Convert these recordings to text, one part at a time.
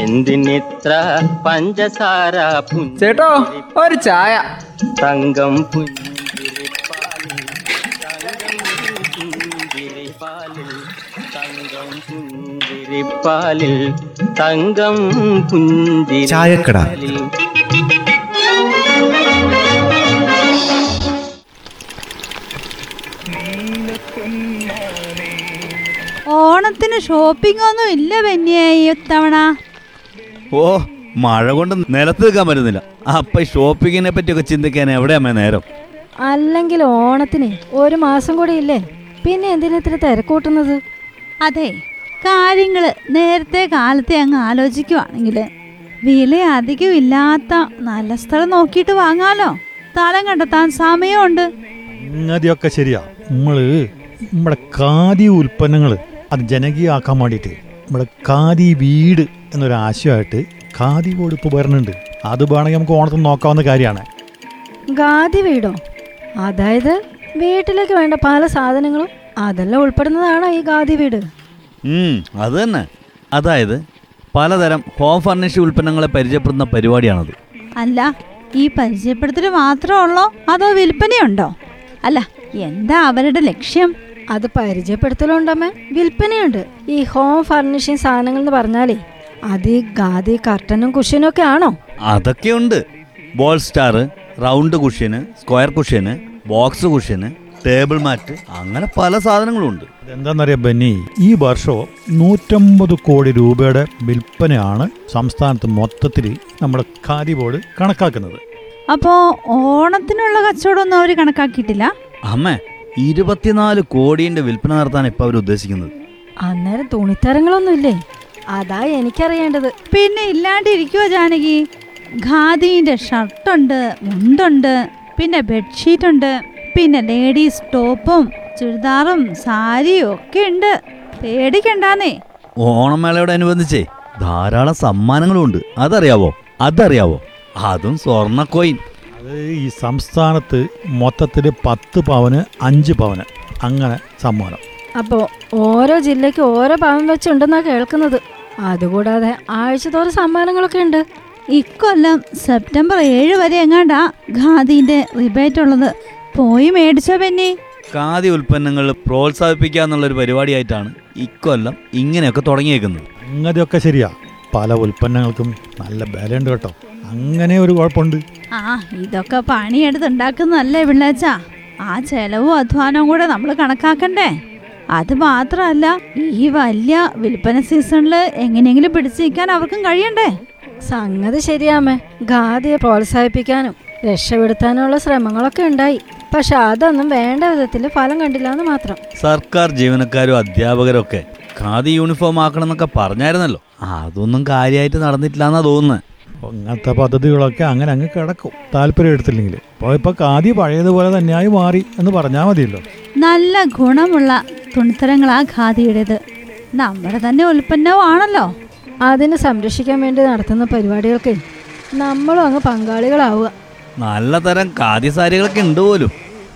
എന്തിനിത്ര പഞ്ചസാര ചേട്ടോ ഒരു ചായ തങ്കം പുഞ്ചിരിപ്പാലിൽ തങ്കം പുഞ്ചിരിപ്പാലിൽ തങ്കം തങ്കം ചായക്കട. ഓണത്തിന് ഷോപ്പിംഗ് ഒന്നും ഇല്ല ബെന്നിയെ ഈ തവണ ഓ മഴ കൊണ്ട് നിലത്ത് നിൽക്കാൻ പറ്റുന്നില്ല. അപ്പൊ ഷോപ്പിങ്ങിനെ പറ്റിയൊക്കെ ചിന്തിക്കാൻ എവിടെയാ നേരം? അല്ലെങ്കിൽ ഓണത്തിന് ഒരു മാസം കൂടി ഇല്ലേ? പിന്നെ എന്തിനാ ഇത്ര തിരക്കൂട്ടുന്നത് അതെ കാര്യങ്ങൾ നേരത്തെ കാലത്തെ അങ്ങ് ആലോചിക്കുവാണെങ്കിൽ വില അധികം ഇല്ലാത്ത നല്ല സ്ഥലം നോക്കിയിട്ട് വാങ്ങാലോ. സ്ഥലം കണ്ടെത്താൻ സമയമുണ്ട്. സംഗതിയൊക്കെ ശരിയാ. നമ്മൾ നമ്മുടെ ഖാദി ഉൽപ്പന്നങ്ങൾ അത് ജനകീയമാക്കാൻ വേണ്ടിയിട്ട് നമ്മുടെ ഖാദി വീട് എന്നൊരു ആശയമായിട്ട് ഖാദി ബോർഡ് വരണുണ്ട്. വരുന്നുണ്ട് അത് വേണമെങ്കിൽ നമുക്ക് ഓണത്തിന് നോക്കാവുന്ന കാര്യമാണ്. ഖാദി വീടോ? അതായത് വീട്ടിലേക്ക് വേണ്ട പല സാധനങ്ങളും അതെല്ലാം ഉൾപ്പെടുന്നതാണ് ഈ ഖാദി വീട്. അത് തന്നെ. അതായത് പലതരം ഹോം ഫർണിഷ് ഉൽപ്പന്നങ്ങളെ പരിചയപ്പെടുന്ന പരിപാടിയാണത്. അല്ല ഈ പരിചയപ്പെടുത്തൽ മാത്രമേ ഉള്ളോ? അതോ വിൽപ്പനയുണ്ടോ? അല്ല എന്താ അവരുടെ ലക്ഷ്യം? അത് പരിചയപ്പെടുത്തലുണ്ടമ്മേ. വിൽപ്പനയുണ്ട്. ഈ ഹോം ഫർണിഷിങ് സാധനങ്ങൾ എന്ന് പറഞ്ഞാലേ അത് ഗാദി കർട്ടനും കുഷ്യനും ഒക്കെ ആണോ? അതൊക്കെ ഉണ്ട്. Ball star round cushion square cushion box cushion table mat അങ്ങനെ പല സാധനങ്ങളും ഉണ്ട്. എന്താണെന്നറിയാം ബെന്നി? ഈ വർഷവും നൂറ്റമ്പത് കോടി രൂപയുടെ വിൽപ്പനയാണ് സംസ്ഥാനത്ത് മൊത്തത്തിൽ നമ്മുടെ ഖാദി ബോർഡ് കണക്കാക്കുന്നത്. അപ്പോ ഓണത്തിനുള്ള കച്ചവടമൊന്നും അവർ കണക്കാക്കിയിട്ടില്ല? അമ്മേ ഇരുപത്തിനാല് കോടിയുടെ വിൽപ്പന നടത്താൻ ഇപ്പൊ അവർ ഉദ്ദേശിക്കുന്നത്. അന്നേരം തുണിത്തരങ്ങളൊന്നുമില്ലേ? അതാ എനിക്കറിയേണ്ടത്. പിന്നെ ഇല്ലാണ്ടിരിക്കുവോ ജാനകി. ഖാദീന്റെ ഷർട്ടുണ്ട് മുണ്ടുണ്ട് പിന്നെ ബെഡ്ഷീറ്റ് ഉണ്ട് പിന്നെ ലേഡീസ് ടോപ്പും ചുരിദാറും സാരിയും ഒക്കെ ഉണ്ട്. പേടിക്കണ്ടാന്നേ. ഓണമേളയോടനുബന്ധിച്ചേ ധാരാളം സമ്മാനങ്ങളും ഉണ്ട് അതറിയാവോ? അതറിയാവോ? അതും സ്വർണ കോയിൻ. അത് ഈ സംസ്ഥാനത്ത് മൊത്തത്തിൽ പത്ത് പവന് അഞ്ച് പവന് അങ്ങനെ സമ്മാനം. അപ്പോൾ ഓരോ ജില്ലയ്ക്ക് ഓരോ പവൻ വെച്ചുണ്ടെന്നാ കേൾക്കുന്നത്. അതുകൂടാതെ ആഴ്ചതോറും സമ്മാനങ്ങളൊക്കെ ഉണ്ട്. ഇക്കൊല്ലം സെപ്റ്റംബർ ഏഴ് വരെ എങ്ങാണ്ടാ ഖാദിന്റെ റിബേറ്റ് ഉള്ളത്. പോയി മേടിച്ചോ പെന്നി ഖാദി ഉൽപ്പന്നങ്ങൾ പ്രോത്സാഹിപ്പിക്കുക എന്നുള്ളൊരു പരിപാടിയായിട്ടാണ് ഇക്കൊല്ലം ഇങ്ങനെയൊക്കെ തുടങ്ങിയേക്കുന്നത്. അങ്ങനെയൊക്കെ ശരിയാ. പല ഉൽപ്പന്നങ്ങൾക്കും നല്ല വിലയുണ്ട് കേട്ടോ. അങ്ങനെ ഒരു കുഴപ്പമുണ്ട്. ആ ഇതൊക്കെ പണിയെടുത്തുണ്ടാക്കുന്നതല്ലേ പിള്ളേച്ച. ആ ചെലവും അധ്വാനവും കൂടെ നമ്മൾ കണക്കാക്കണ്ടേ? അത് മാത്രമല്ല ഈ വലിയ വിൽപ്പന സീസണിൽ എങ്ങനെയെങ്കിലും പിടിച്ചു നിൽക്കാൻ അവർക്കും കഴിയണ്ടേ? സംഗതി ശരിയാമേ. ഖാദിയെ പ്രോത്സാഹിപ്പിക്കാനും രക്ഷപ്പെടുത്താനുള്ള ശ്രമങ്ങളൊക്കെ ഉണ്ടായി. പക്ഷെ അതൊന്നും വേണ്ട വിധത്തിൽ ഫലം കണ്ടില്ല എന്ന് മാത്രം. സർക്കാർ ജീവനക്കാരും അധ്യാപകരും ഒക്കെ ഖാദി യൂണിഫോം ആക്കണം എന്നൊക്കെ പറഞ്ഞായിരുന്നല്ലോ. അതൊന്നും കാര്യമായിട്ട് നടന്നിട്ടില്ല എന്നാ തോന്നുന്നത് അങ്ങനത്തെ പദ്ധതികളൊക്കെ അങ്ങനെ അങ്ങ് കിടക്കും. താല്പര്യം എടുത്തില്ലെങ്കിൽ ഇപ്പൊ ഇപ്പോൾ ഖാദി പഴയതുപോലെ തന്നെയായി മാറി എന്ന് പറഞ്ഞാൽ മതിയല്ലോ. നല്ല ഗുണമുള്ള തുണിത്തരങ്ങളാ ഖാദിയുടേത്. നമ്മുടെ തന്നെ ഉൽപ്പന്നമാണല്ലോ. അതിനെ സംരക്ഷിക്കാൻ വേണ്ടി നടത്തുന്ന പരിപാടികൾക്ക് നമ്മളും അങ്ങ് പങ്കാളികളാവുക. നല്ല തരം ഖാദി സാരികളൊക്കെ ഉണ്ട് പോലും.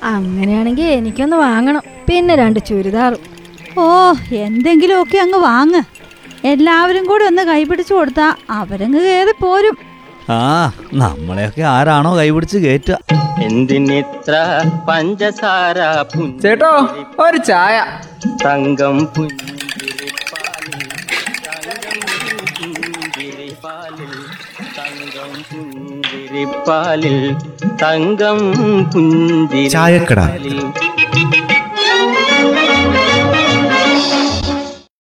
അങ്ങനെയാണെങ്കിൽ എനിക്കൊന്ന് വാങ്ങണം. പിന്നെ രണ്ട് ചുരിദാറും. ഓ എന്തെങ്കിലുമൊക്കെ അങ്ങ് വാങ്ങ്. എല്ലാവരും കൂടി ഒന്ന് കൈപിടിച്ചു കൊടുത്താ അവരങ്ങ് കയറി പോരും ആ നമ്മളെയൊക്കെ ആരാണോ കൈപിടിച്ച് കയറ്റുക. എന്തിനിത്ര പഞ്ചസാര ചേട്ടോ ഒരു ചായ. തങ്കം പുഞ്ചിരിപ്പാലിൽ തങ്കം പുഞ്ചിരിപ്പാലിൽ തങ്കം പുഞ്ചിരിപ്പാലിൽ.